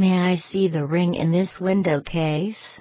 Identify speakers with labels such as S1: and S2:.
S1: May I see the ring in this window case?